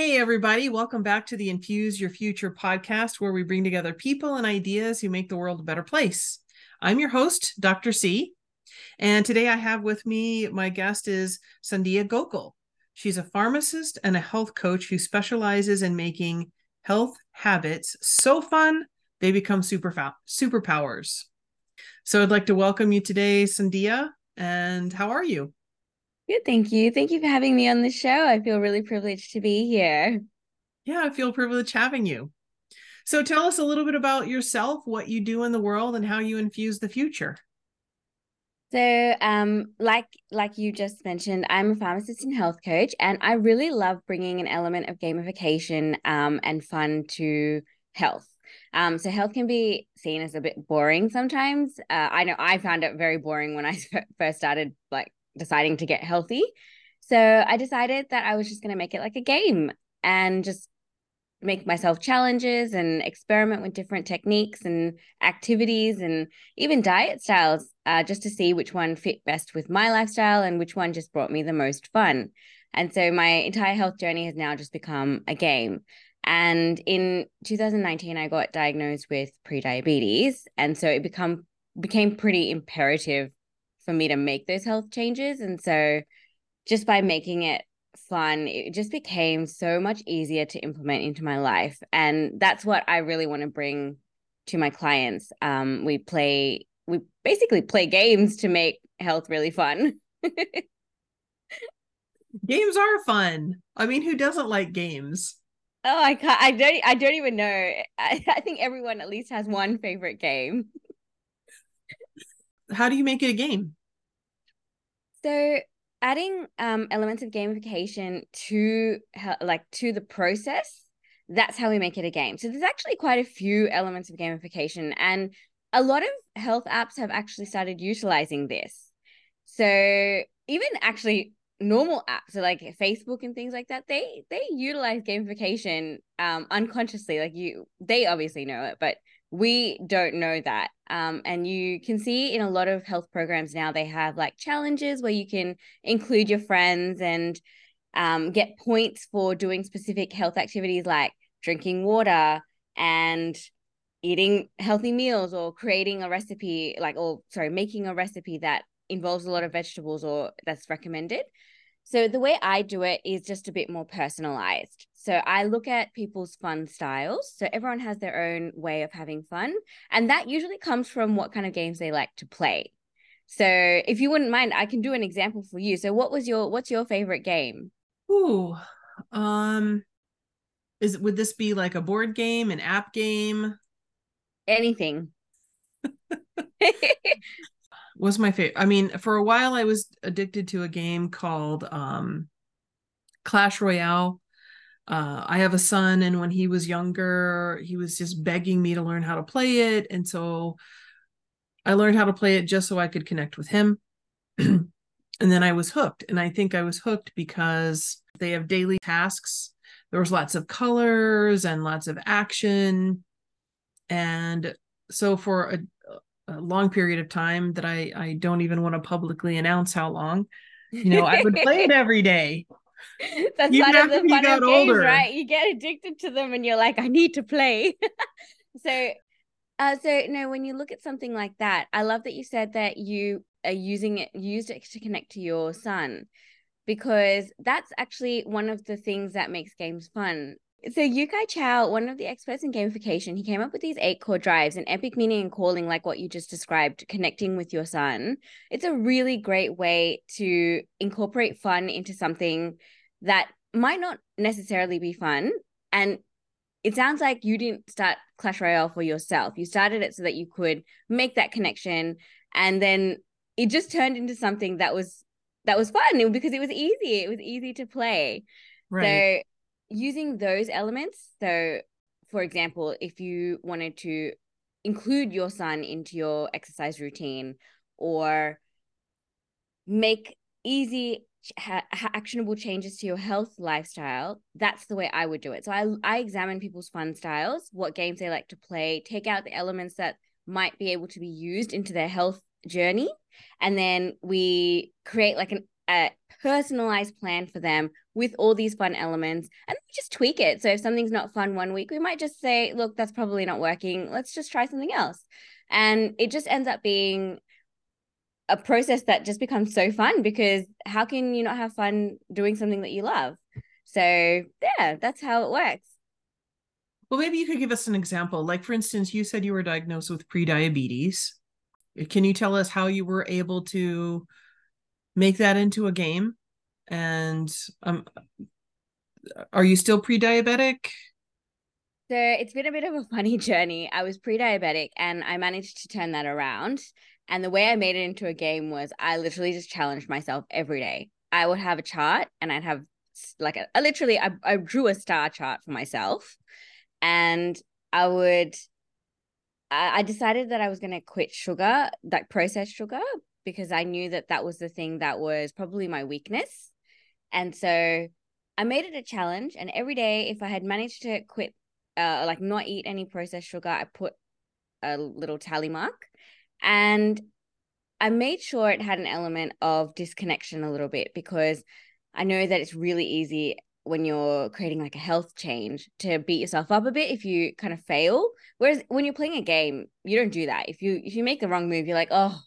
Hey, everybody, welcome back to the Infuse Your Future podcast, where we bring together people and ideas who make the world a better place. I'm your host, Dr. C. And today I have with me my guest is Sandhya Gokal. She's a pharmacist and a health coach who specializes in making health habits so fun they become super fa- superpowers. So I'd like to welcome you today, Sandhya. And how are you? Good, thank you. Thank you for having me on the show. I feel really privileged to be here. Yeah, I feel privileged having you. So tell us a little bit about yourself, what you do in the world, and how you infuse the future. So, um, like like you just mentioned, I'm a pharmacist and health coach, and I really love bringing an element of gamification um, and fun to health. Um, so health can be seen as a bit boring sometimes. Uh, I know I found it very boring when I first started like deciding to get healthy. So I decided that I was just going to make it like a game and just make myself challenges and experiment with different techniques and activities and even diet styles uh, just to see which one fit best with my lifestyle and which one just brought me the most fun. And so my entire health journey has now just become a game. And in 2019, I got diagnosed with prediabetes. And so it become became pretty imperative for me to make those health changes. And so just by making it fun, it just became so much easier to implement into my life. And that's what I really want to bring to my clients. Um, we play, we basically play games to make health really fun. games are fun. I mean, who doesn't like games? Oh, I can't. I don't. I don't even know. I, I think everyone at least has one favorite game. How do you make it a game? So adding um, elements of gamification to like to the process that's how we make it a game. So there's actually quite a few elements of gamification and a lot of health apps have actually started utilizing this. So even actually normal apps so like facebook and things like that they they utilize gamification um unconsciously like you they obviously know it but we don't know that. Um, and you can see in a lot of health programs now, they have like challenges where you can include your friends and um, get points for doing specific health activities like drinking water and eating healthy meals or creating a recipe, like, or sorry, making a recipe that involves a lot of vegetables or that's recommended. So the way I do it is just a bit more personalized. So I look at people's fun styles. So everyone has their own way of having fun. And that usually comes from what kind of games they like to play. So if you wouldn't mind, I can do an example for you. So what was your what's your favorite game? Ooh. Um is would this be like a board game, an app game? Anything. was my favorite. I mean, for a while I was addicted to a game called um Clash Royale. Uh, I have a son, and when he was younger, he was just begging me to learn how to play it. And so I learned how to play it just so I could connect with him. and then I was hooked. And I think I was hooked because they have daily tasks. There was lots of colors and lots of action. And so for a, a long period of time that I I don't even want to publicly announce how long. You know, I would play it every day. That's Even part of the fun of games, older. right? You get addicted to them, and you're like, I need to play. so, uh, so no, when you look at something like that, I love that you said that you are using it, used it to connect to your son, because that's actually one of the things that makes games fun. So Yu-kai Chou, one of the experts in gamification, he came up with these eight core drives and epic meaning and calling, like what you just described, connecting with your son. It's a really great way to incorporate fun into something that might not necessarily be fun. And it sounds like you didn't start Clash Royale for yourself. You started it so that you could make that connection. And then it just turned into something that was that was fun because it was easy. It was easy to play. Right. So using those elements. So, for example, if you wanted to include your son into your exercise routine or make easy ha- actionable changes to your health lifestyle that's the way i would do it so I, I examine people's fun styles what games they like to play take out the elements that might be able to be used into their health journey and then we create like an a personalized plan for them with all these fun elements and we just tweak it. So if something's not fun one week, we might just say, look, that's probably not working. Let's just try something else. And it just ends up being a process that just becomes so fun because how can you not have fun doing something that you love? So yeah, that's how it works. Well, maybe you could give us an example. Like, for instance, you said you were diagnosed with prediabetes. Can you tell us how you were able to make that into a game? And um, are you still pre-diabetic? So it's been a bit of a funny journey. I was pre-diabetic and I managed to turn that around. And the way I made it into a game was I literally just challenged myself every day. I would have a chart and I'd have like a, literally I, I drew a star chart for myself and I would I, I decided that I was going to quit sugar, like processed sugar, because I knew that that was the thing that was probably my weakness. And so I made it a challenge. And every day, if I had managed to quit, uh, like not eat any processed sugar, I put a little tally mark. And I made sure it had an element of disconnection a little bit because I know that it's really easy when you're creating like a health change to beat yourself up a bit if you kind of fail whereas when you're playing a game you don't do that if you if you make the wrong move you're like oh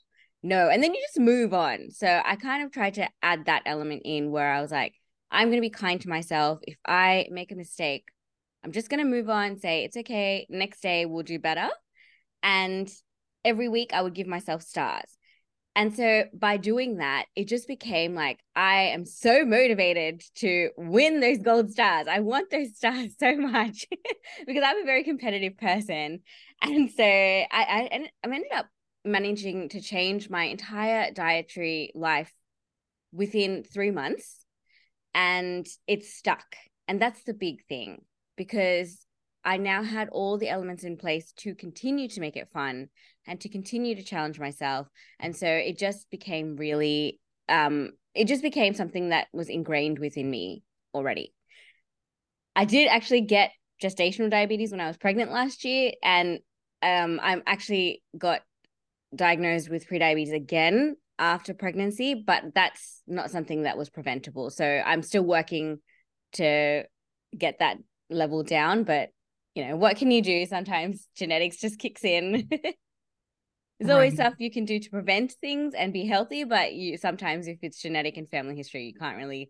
no and then you just move on so i kind of tried to add that element in where i was like I'm going to be kind to myself. If I make a mistake, I'm just going to move on, say, it's okay. Next day, we'll do better. And every week, I would give myself stars. And so by doing that, it just became like I am so motivated to win those gold stars. I want those stars so much because I'm a very competitive person. And so I, I, I ended up managing to change my entire dietary life within three months and it's stuck. And that's the big thing because I now had all the elements in place to continue to make it fun and to continue to challenge myself. And so it just became really, um, it just became something that was ingrained within me already. I did actually get gestational diabetes when I was pregnant last year, and um, I'm actually got diagnosed with prediabetes again after pregnancy, but that's not something that was preventable. So I'm still working to get that level down. But, you know, what can you do? Sometimes genetics just kicks in. There's right. always stuff you can do to prevent things and be healthy, but you sometimes if it's genetic and family history, you can't really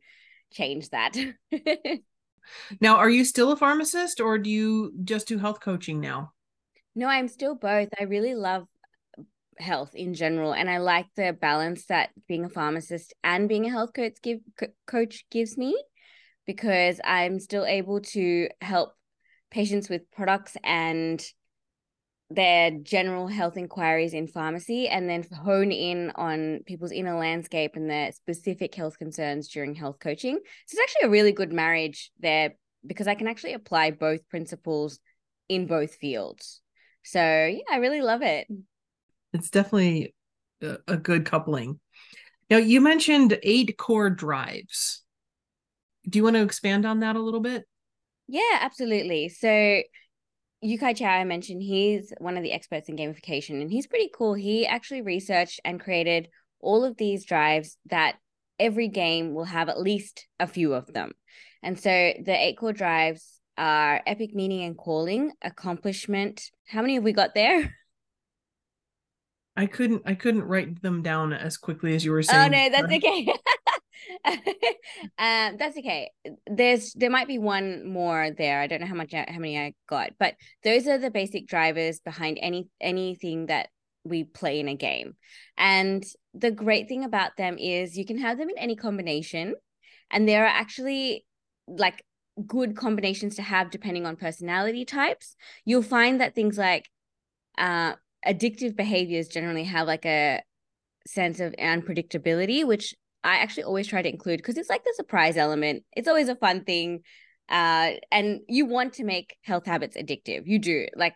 change that. now, are you still a pharmacist or do you just do health coaching now? No, I'm still both. I really love health in general and i like the balance that being a pharmacist and being a health coach give coach gives me because i'm still able to help patients with products and their general health inquiries in pharmacy and then hone in on people's inner landscape and their specific health concerns during health coaching. So it's actually a really good marriage there because i can actually apply both principles in both fields. So yeah i really love it it's definitely a, a good coupling. Now, you mentioned eight core drives. Do you want to expand on that a little bit? Yeah, absolutely. So, Yu-Kai Chou, I mentioned, he's one of the experts in gamification, and he's pretty cool. He actually researched and created all of these drives that every game will have at least a few of them. And so the eight core drives are epic meaning and calling, accomplishment. How many have we got there? I couldn't I couldn't write them down as quickly as you were saying. Oh no, that's okay. um, that's okay. There's there might be one more there. I don't know how much how many I got, but those are the basic drivers behind any anything that we play in a game. And the great thing about them is you can have them in any combination, and there are actually like good combinations to have depending on personality types. You'll find that things like uh addictive behaviors generally have like a sense of unpredictability, which I actually always try to include because it's like the surprise element. It's always a fun thing. Uh, and you want to make health habits addictive. You do. Like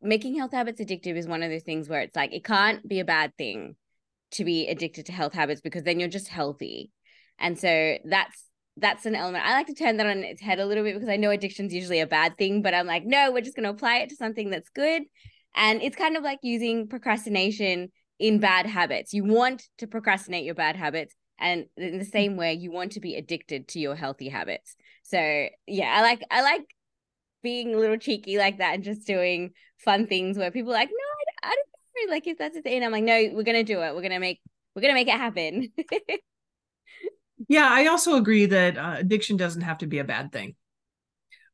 making health habits addictive is one of those things where it's like it can't be a bad thing to be addicted to health habits because then you're just healthy. And so that's that's an element. I like to turn that on its head a little bit because I know addiction's usually a bad thing, but I'm like, no, we're just going to apply it to something that's good and it's kind of like using procrastination in bad habits. You want to procrastinate your bad habits. And in the same way, you want to be addicted to your healthy habits. So yeah, I like I like being a little cheeky like that and just doing fun things where people are like, no, I, I don't like if that's a thing. I'm like, no, we're gonna do it. We're gonna make we're gonna make it happen. yeah, I also agree that uh, addiction doesn't have to be a bad thing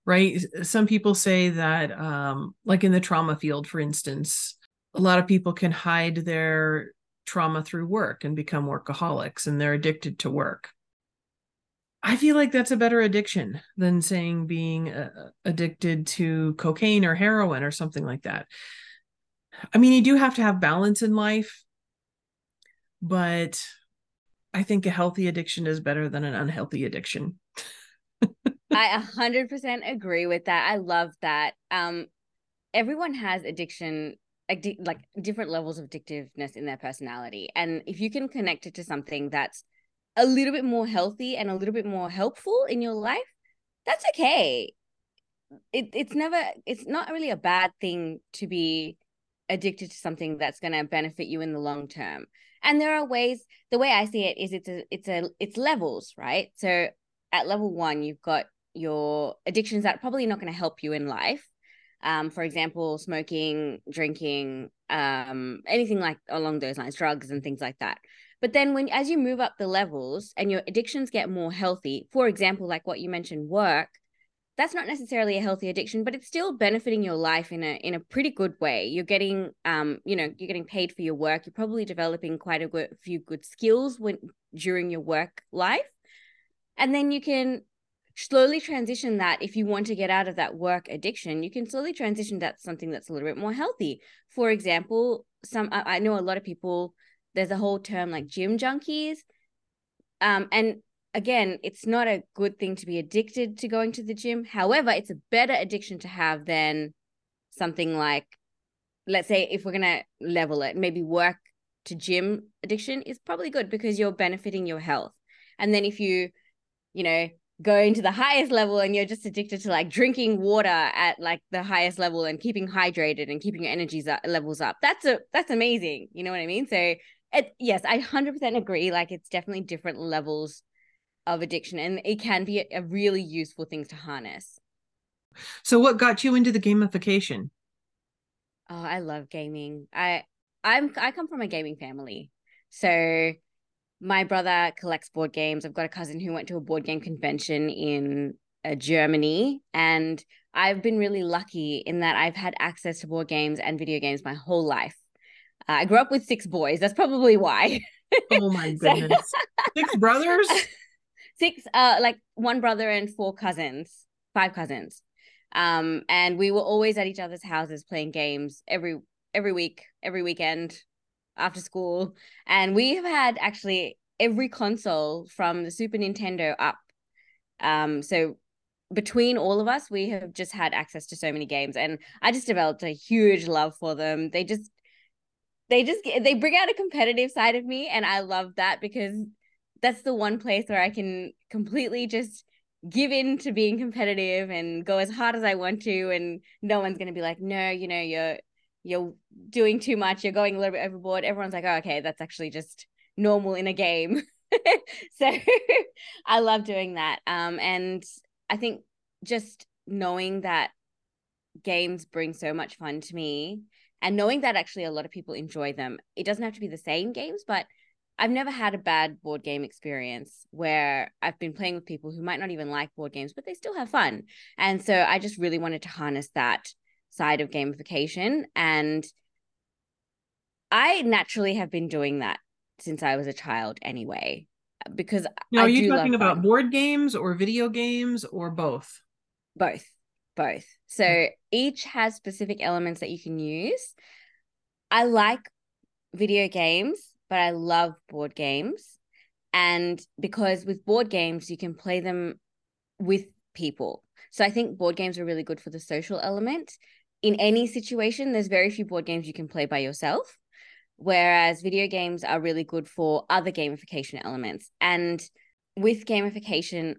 right? Some people say that um, like in the trauma field for instance a lot of people can hide their trauma through work and become workaholics and they're addicted to work. I feel like that's a better addiction than saying being uh, addicted to cocaine or heroin or something like that. I mean you do have to have balance in life but i think a healthy addiction is better than an unhealthy addiction I 100% agree with that. I love that. Um, everyone has addiction, addi- like different levels of addictiveness in their personality. And if you can connect it to something that's a little bit more healthy and a little bit more helpful in your life, that's okay. It, it's never, it's not really a bad thing to be addicted to something that's going to benefit you in the long term and there are ways the way i see it is it's a it's a it's levels right so at level one you've got your addictions that are probably not going to help you in life. Um, for example, smoking, drinking, um, anything like along those lines, drugs and things like that. But then when as you move up the levels and your addictions get more healthy, for example, like what you mentioned, work, that's not necessarily a healthy addiction, but it's still benefiting your life in a in a pretty good way. You're getting um, you know, you're getting paid for your work. You're probably developing quite a few good skills when during your work life. And then you can slowly transition that if you want to get out of that work addiction you can slowly transition that to something that's a little bit more healthy. For example some i know a lot of people there's a whole term like gym junkies. Um and again it's not a good thing to be addicted to going to the gym. However it's a better addiction to have than something like let's say if we're going to level it maybe work to gym addiction is probably good because you're benefiting your health. And then if you you know going to the highest level and you're just addicted to like drinking water at like the highest level and keeping hydrated and keeping your energies up, levels up. That's a that's amazing. You know what i mean? So it, yes i 100% agree. Like it's definitely different levels of addiction and it can be a, a really useful thing to harness. So what got you into the gamification? Oh i love gaming. I i'm i come from a gaming family. So my brother collects board games. I've got a cousin who went to a board game convention in uh, Germany, and I've been really lucky in that I've had access to board games and video games my whole life. Uh, I grew up with six boys. That's probably why. oh my goodness! six brothers. Six, uh, like one brother and four cousins, five cousins. Um, and we were always at each other's houses playing games every every week, every weekend after school. And we have had actually every console from the Super Nintendo up. Um, so between all of us, we have just had access to so many games, and I just developed a huge love for them. They just they just they bring out a competitive side of me and i love that because that's the one place where i can completely just give in to being competitive and go as hard as i want to and no one's to be like no you know you're you're doing too much, you're going a little bit overboard. Everyone's like, oh, okay, that's actually just normal in a game. so I love doing that. Um, and I think just knowing that games bring so much fun to me and knowing that actually a lot of people enjoy them. It doesn't have to be the same games, but I've never had a bad board game experience where I've been playing with people who might not even like board games, but they still have fun. And so I just really wanted to harness that side of gamification. And I naturally have been doing that since I was a child anyway. Because now, are you talking about board games or video games or both? Both. Both. So each has specific elements that you can use. I like video games, but I love board games. And because with board games, you can play them with people. So I think board games are really good for the social element in any situation, there's very few board games you can play by yourself, whereas video games are really good for other gamification elements. And with gamification,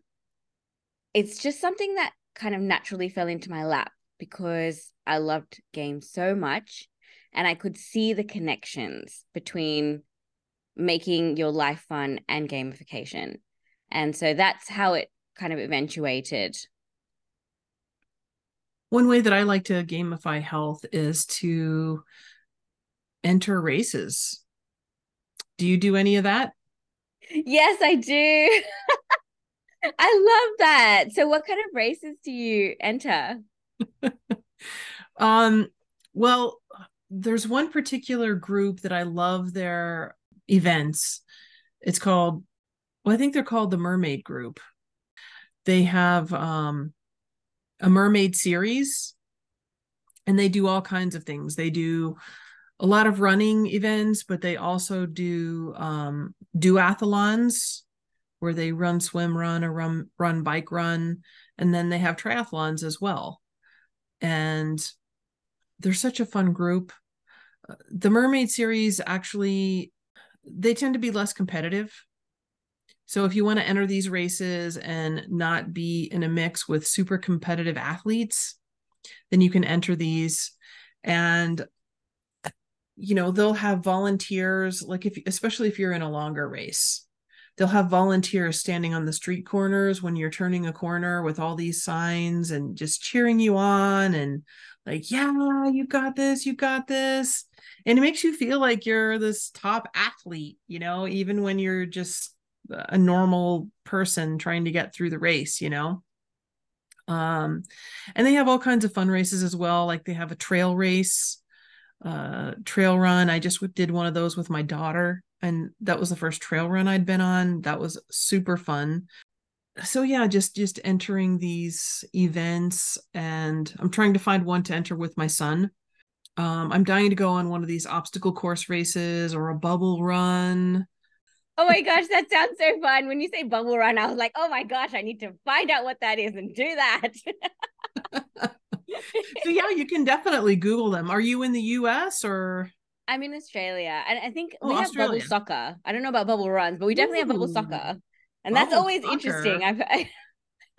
it's just something that kind of naturally fell into my lap because I loved games so much and I could see the connections between making your life fun and gamification. And so that's how it kind of eventuated? One way that I like to gamify health is to enter races. Do you do any of that? Yes, I do. I love that. So what kind of races do you enter? um well, there's one particular group that I love their events. It's called well, I think they're called the Mermaid Group. They have um a mermaid series and they do all kinds of things. They do a lot of running events, but they also do um, duathlons where they run, swim, run, or run, run, bike, run, and then they have triathlons as well. And they're such a fun group. Uh, the Mermaid series actually they tend to be less competitive. So if you want to enter these races and not be in a mix with super competitive athletes, then you can enter these. And you know they'll have volunteers like if especially if you're in a longer race they'll have volunteers standing on the street corners when you're turning a corner with all these signs and just cheering you on and like yeah you got this you got this. And it makes you feel like you're this top athlete you know even when you're just a normal person trying to get through the race you know um and they have all kinds of fun races as well like they have a trail race uh, trail run. I just did one of those with my daughter, and that was the first trail run I'd been on. That was super fun. So yeah, just just entering these events, and I'm trying to find one to enter with my son. Um, I'm dying to go on one of these obstacle course races or a bubble run. Oh my gosh, that sounds so fun. When you say bubble run, I was like, oh my gosh, I need to find out what that is and do that. so yeah, you can definitely Google them. Are you in the US or? I'm in Australia, and I think oh, we have Australia. bubble soccer. I don't know about bubble runs, but we definitely Ooh. have bubble soccer, and that's always soccer. interesting. I've I, have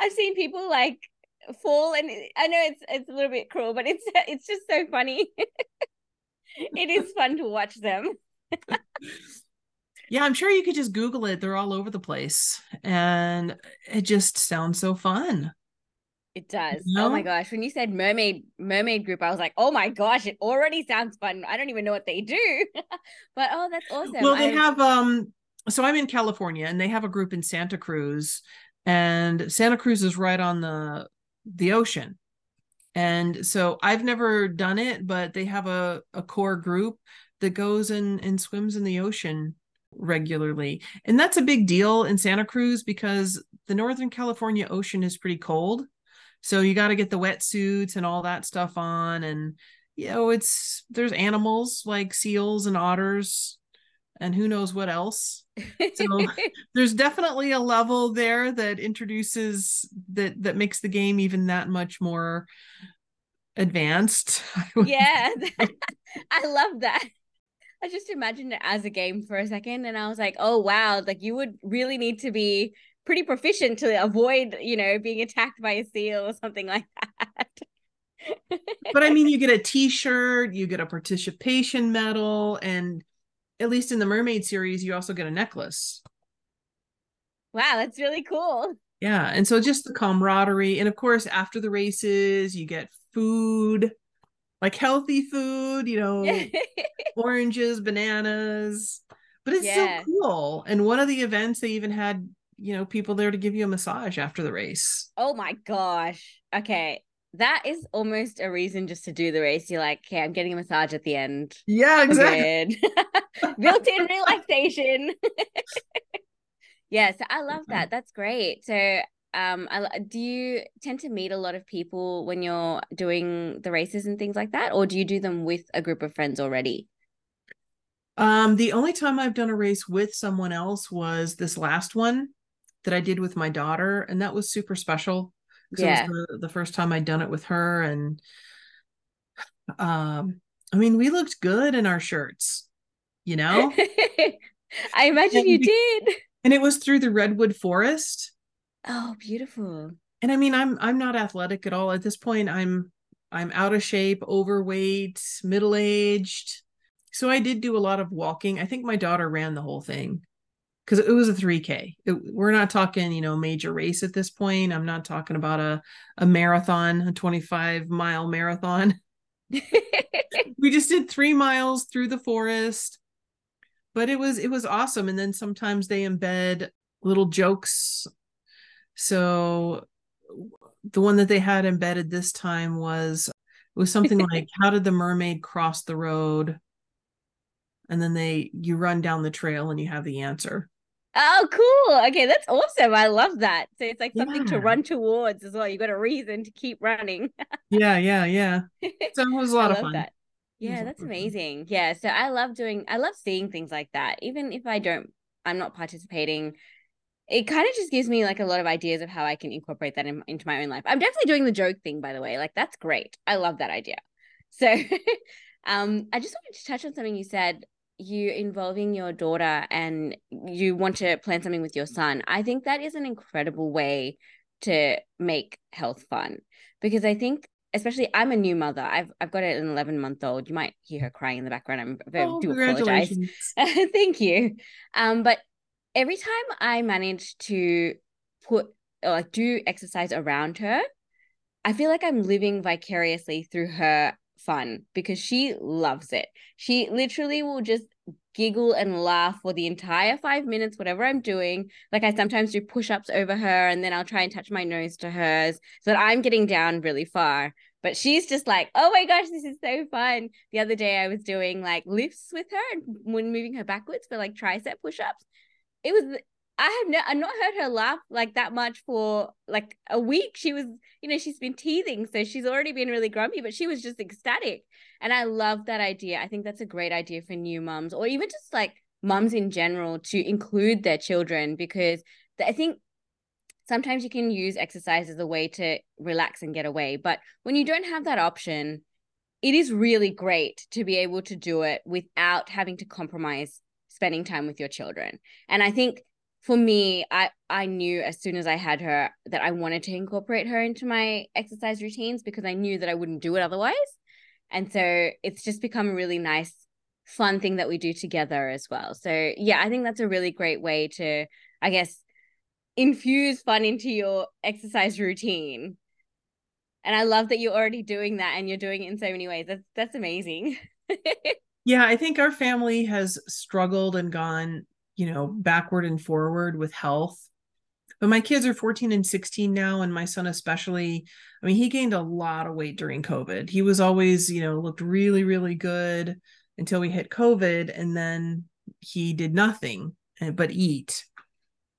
i have seen people like fall, and I know it's it's a little bit cruel, but it's it's just so funny. it is fun to watch them. yeah, I'm sure you could just Google it. They're all over the place, and it just sounds so fun. It does. Oh my gosh. When you said mermaid mermaid group, I was like, oh my gosh, it already sounds fun. I don't even know what they do. but oh, that's awesome. Well, they I... have um so I'm in California and they have a group in Santa Cruz. And Santa Cruz is right on the the ocean. And so I've never done it, but they have a, a core group that goes and, and swims in the ocean regularly. And that's a big deal in Santa Cruz because the Northern California ocean is pretty cold. So you got to get the wetsuits and all that stuff on. And, you know, it's there's animals like seals and otters and who knows what else. So there's definitely a level there that introduces that that makes the game even that much more advanced. yeah. I love that. I just imagined it as a game for a second and I was like, oh wow, like you would really need to be pretty proficient to avoid, you know, being attacked by a seal or something like that. but I mean, you get a T-shirt, you get a participation medal, and at least in the Mermaid series, you also get a necklace. Wow, that's really cool. Yeah, and so just the camaraderie, and of course, after the races, you get food, like healthy food, you know, oranges, bananas. But it's yeah. so cool. And one of the events they even had you know people there to give you a massage after the race. Oh my gosh. Okay. That is almost a reason just to do the race. You're like okay i'm getting a massage at the end. Yeah exactly built-in relaxation. Yeah so i love that. That's great. So um I, do you tend to meet a lot of people when you're doing the races and things like that or do you do them with a group of friends already um the only time i've done a race with someone else was this last one that I did with my daughter, and that was super special. Yeah. It was the, the first time I'd done it with her, and um, I mean, we looked good in our shirts, you know. I imagine and you did. And it was through the redwood forest. Oh, beautiful. And I mean, I'm I'm not athletic at all at this point. I'm I'm out of shape, overweight, middle aged. So I did do a lot of walking. I think my daughter ran the whole thing. because it was a 3k it, we're not talking you know major race at this point i'm not talking about a, a marathon a 25 mile marathon we just did three miles through the forest but it was it was awesome and then sometimes they embed little jokes so the one that they had embedded this time was it was something like how did the mermaid cross the road and then they you run down the trail and you have the answer Oh, cool. Okay, that's awesome. I love that. So it's like something yeah. to run towards as well. You got a reason to keep running. yeah, yeah, yeah. So it was a lot of fun. That. Yeah, that's amazing. Fun. Yeah, so I love doing I love seeing things like that. Even if I don't I'm not participating, it kind of just gives me like a lot of ideas of how I can incorporate that in, into my own life. I'm definitely doing the joke thing by the way. Like that's great. I love that idea. So um I just wanted to touch on something you said you involving your daughter and you want to plan something with your son, I think that is an incredible way to make health fun because I think especially I'm a new mother. I've I've got an 11 month old. You might hear her crying in the background. I'm very oh, do apologize. Thank you. Um, but every time I manage to put or like do exercise around her, I feel like I'm living vicariously through her fun because she loves it. She literally will just giggle and laugh for the entire five minutes, whatever I'm doing. Like I sometimes do push ups over her and then I'll try and touch my nose to hers so that I'm getting down really far. But she's just like, oh my gosh, this is so fun. The other day I was doing like lifts with her and when moving her backwards for like tricep push ups. It was I have no, I've not heard her laugh like that much for like a week. She was, you know, she's been teething, so she's already been really grumpy, but she was just ecstatic. And I love that idea. I think that's a great idea for new mums or even just like mums in general to include their children because I think sometimes you can use exercise as a way to relax and get away. But when you don't have that option, it is really great to be able to do it without having to compromise spending time with your children. And I think for me, I I knew as soon as I had her that I wanted to incorporate her into my exercise routines because I knew that I wouldn't do it otherwise. And so it's just become a really nice fun thing that we do together as well. So yeah, I think that's a really great way to I guess infuse fun into your exercise routine. And I love that you're already doing that and you're doing it in so many ways. That's that's amazing. yeah, I think our family has struggled and gone you know, backward and forward with health. But my kids are 14 and 16 now, and my son especially. I mean, he gained a lot of weight during COVID. He was always, you know, looked really, really good until we hit COVID, and then he did nothing eh, but eat.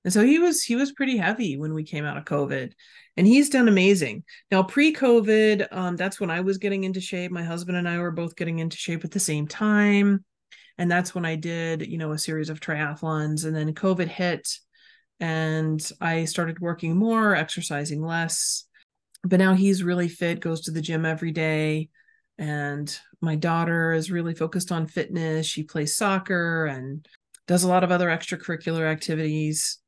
And so he was he was pretty heavy when we came out of COVID, and he's done amazing. Now pre-COVID, um, that's when I was getting into shape. My husband and I were both getting into shape at the same time. And that's when i did you know a series of triathlons and then covid hit and i started working more exercising less. But now he's really fit goes to the gym every day. And my daughter is really focused on fitness. She plays soccer and does a lot of other extracurricular activities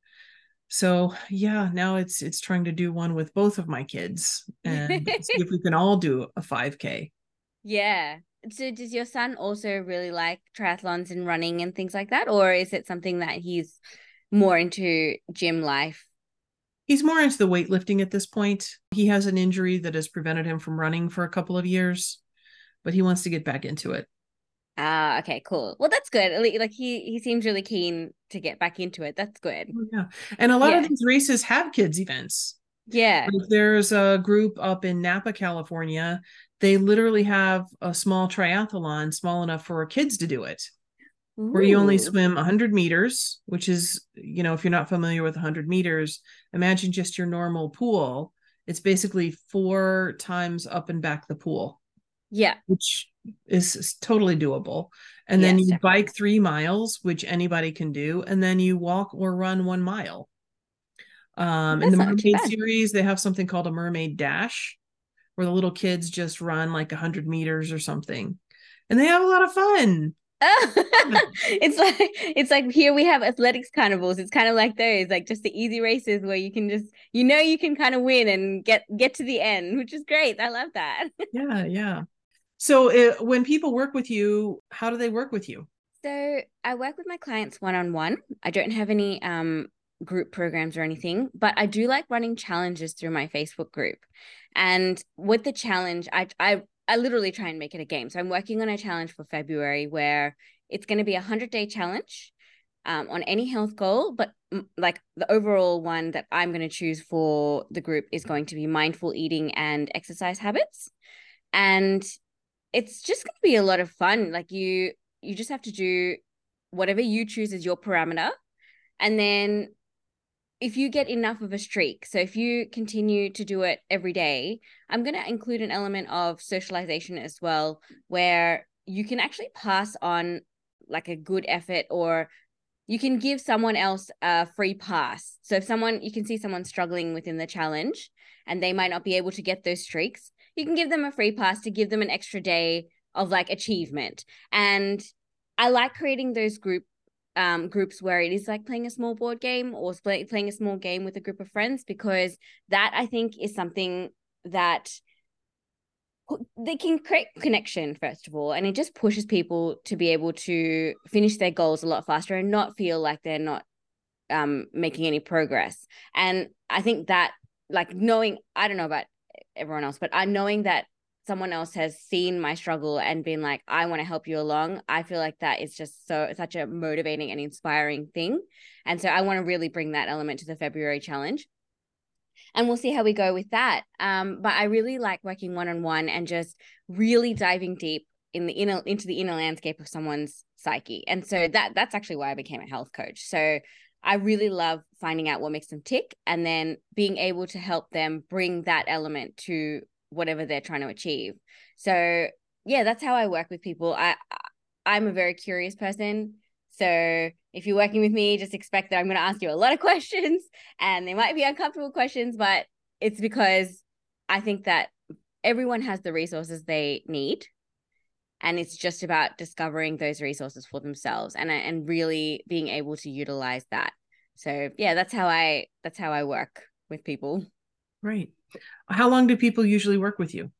so yeah now it's it's trying to do one with both of my kids and see if we can all do a 5k yeah. So does your son also really like triathlons and running and things like that or is it something that he's more into gym life? He's more into the weightlifting at this point. He has an injury that has prevented him from running for a couple of years but he wants to get back into it ah uh, okay cool. Well that's good. Like he he seems really keen to get back into it. That's good. Oh, yeah. And a lot yeah. of these races have kids events. Yeah. Like there's a group up in Napa, California. They literally have a small triathlon small enough for kids to do it Ooh. where you only swim 100 meters which is you know if you're not familiar with 100 meters imagine just your normal pool. It's basically four times up and back the pool yeah. Which is, is totally doable. And yes, then you definitely. bike three miles which anybody can do and then you walk or run one mile. Um in the mermaid series they have something called a mermaid dash where the little kids just run like 100 meters or something. And they have a lot of fun. It's like it's like here we have athletics carnivals. It's kind of like those like just the easy races where you can just you know you can kind of win and get get to the end which is great. I love that. Yeah yeah so when people work with you how do they work with you So I work with my clients one on one. I don't have any um, group programs or anything, but I do like running challenges through my Facebook group. And with the challenge, I I I literally try and make it a game. So I'm working on a challenge for February where it's going to be a hundred day challenge um, on any health goal, but like the overall one that I'm going to choose for the group is going to be mindful eating and exercise habits. And it's just going to be a lot of fun. Like you, you just have to do whatever you choose as your parameter. And then if you get enough of a streak, so if you continue to do it every day, I'm going to include an element of socialization as well, where you can actually pass on like a good effort or you can give someone else a free pass. So if someone you can see someone struggling within the challenge and they might not be able to get those streaks, you can give them a free pass to give them an extra day of like achievement. And I like creating those group um, groups where it is like playing a small board game or playing a small game with a group of friends because that I think is something that they can create connection first of all and it just pushes people to be able to finish their goals a lot faster and not feel like they're not um making any progress and i think that like knowing i don't know about everyone else but i knowing that someone else has seen my struggle and been like i want to help you along i feel like that is just so such a motivating and inspiring thing and so i want to really bring that element to the february challenge and we'll see how we go with that. Um, but I really like working one on one and just really diving deep in the inner into the inner landscape of someone's psyche. And so that that's actually why I became a health coach. So I really love finding out what makes them tick and then being able to help them bring that element to whatever they're trying to achieve. So yeah, that's how I work with people. I I'm a very curious person. So if you're working with me, just expect that I'm going to ask you a lot of questions and they might be uncomfortable questions, but it's because I think that everyone has the resources they need. And it's just about discovering those resources for themselves and, and really being able to utilize that. So yeah, that's how I that's how I work with people. Right. How long do people usually work with you?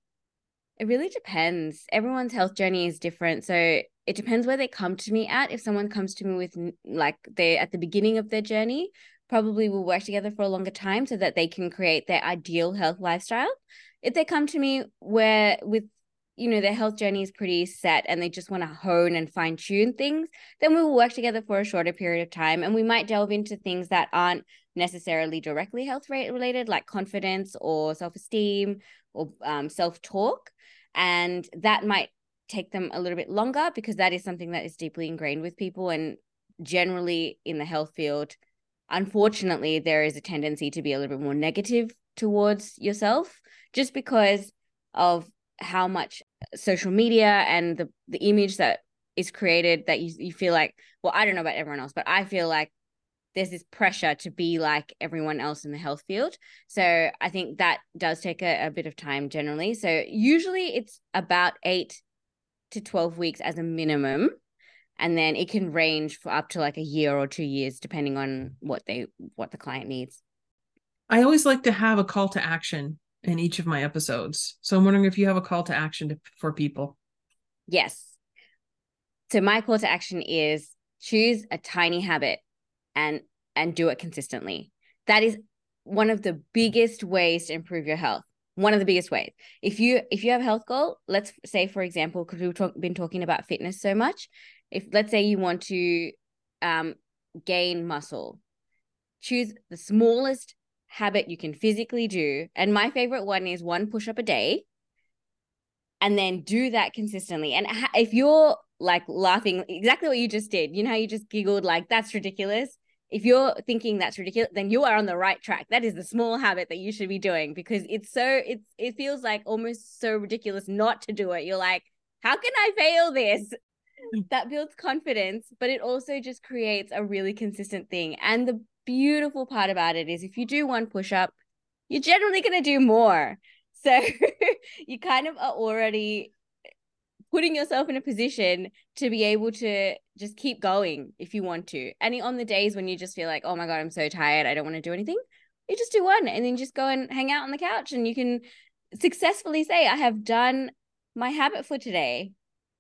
It really depends. Everyone's health journey is different. So it depends where they come to me at. If someone comes to me with like they're at the beginning of their journey, probably we'll work together for a longer time so that they can create their ideal health lifestyle. If they come to me where with you know their health journey is pretty set and they just want to hone and fine tune things, then we will work together for a shorter period of time and we might delve into things that aren't necessarily directly health related like confidence or self-esteem or um, self-talk and that might take them a little bit longer because that is something that is deeply ingrained with people and generally in the health field unfortunately there is a tendency to be a little bit more negative towards yourself just because of how much social media and the the image that is created that you, you feel like well i don't know about everyone else but i feel like there's this pressure to be like everyone else in the health field. So i think that does take a, a bit of time generally. So usually it's about eight to 12 weeks as a minimum. And then it can range for up to like a year or two years depending on what they what the client needs. I always like to have a call to action in each of my episodes. So i'm wondering if you have a call to action to, for people. Yes. So my call to action is choose a tiny habit and and do it consistently. That is one of the biggest ways to improve your health. One of the biggest ways. If you if you have a health goal let's say for example because we've talk, been talking about fitness so much if let's say you want to um, gain muscle choose the smallest habit you can physically do. And my favorite one is one push up a day and then do that consistently. And if you're like laughing exactly what you just did you know how you just giggled like that's ridiculous? If you're thinking that's ridiculous then you are on the right track. That is the small habit that you should be doing because it's so it's it feels like almost so ridiculous not to do it. You're like how can i fail this? Mm. that builds confidence but it also just creates a really consistent thing. And the beautiful part about it is if you do one push up you're generally going to do more so you kind of are already putting yourself in a position to be able to just keep going if you want to. And on the days when you just feel like, oh my God, I'm so tired, I don't want to do anything, you just do one and then just go and hang out on the couch and you can successfully say, I have done my habit for today.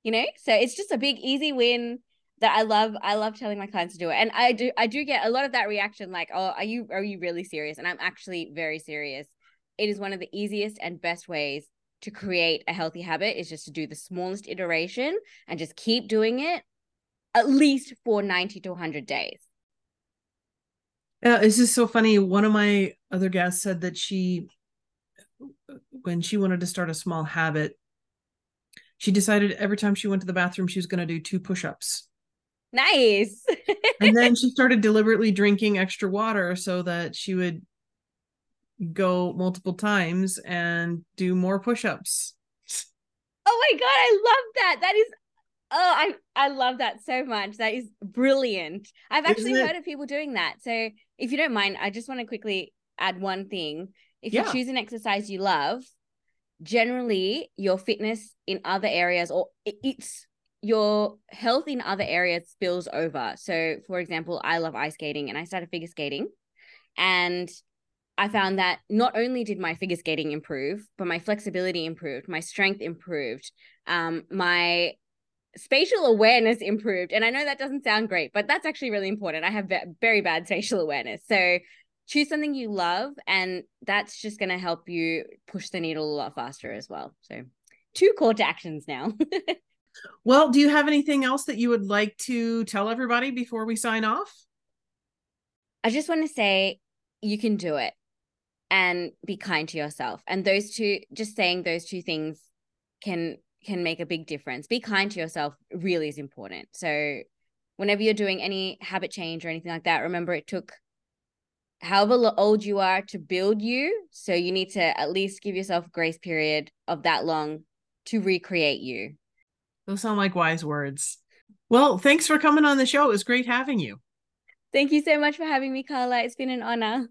You know, so it's just a big, easy win. That I love I love telling my clients to do it. And I do I do get a lot of that reaction like, "Oh, are you are you really serious?" And I'm actually very serious. It is one of the easiest and best ways to create a healthy habit is just to do the smallest iteration and just keep doing it at least for 90 to 100 days. Yeah, it's just so funny. One of my other guests said that she when she wanted to start a small habit, she decided every time she went to the bathroom she was going to do two push-ups Nice. and then she started deliberately drinking extra water so that she would go multiple times and do more push-ups. Oh my god, I love that. That is oh, I I love that so much. That is brilliant. I've actually heard of people doing that. So, if you don't mind, I just want to quickly add one thing. If yeah. you choose an exercise you love, generally your fitness in other areas or it's your health in other areas spills over. So, for example, I love ice skating and I started figure skating. And I found that not only did my figure skating improve, but my flexibility improved, my strength improved, um, my spatial awareness improved. And I know that doesn't sound great, but that's actually really important. I have very bad spatial awareness. So, choose something you love, and that's just going to help you push the needle a lot faster as well. So, two call to actions now. Well, do you have anything else that you would like to tell everybody before we sign off? I just want to say you can do it and be kind to yourself. And those two just saying those two things can can make a big difference. Be kind to yourself really is important. So whenever you're doing any habit change or anything like that, remember it took however old you are to build you. So you need to at least give yourself grace period of that long to recreate you. Those sound like wise words. Well, thanks for coming on the show. It was great having you. Thank you so much for having me, Carla. It's been an honor.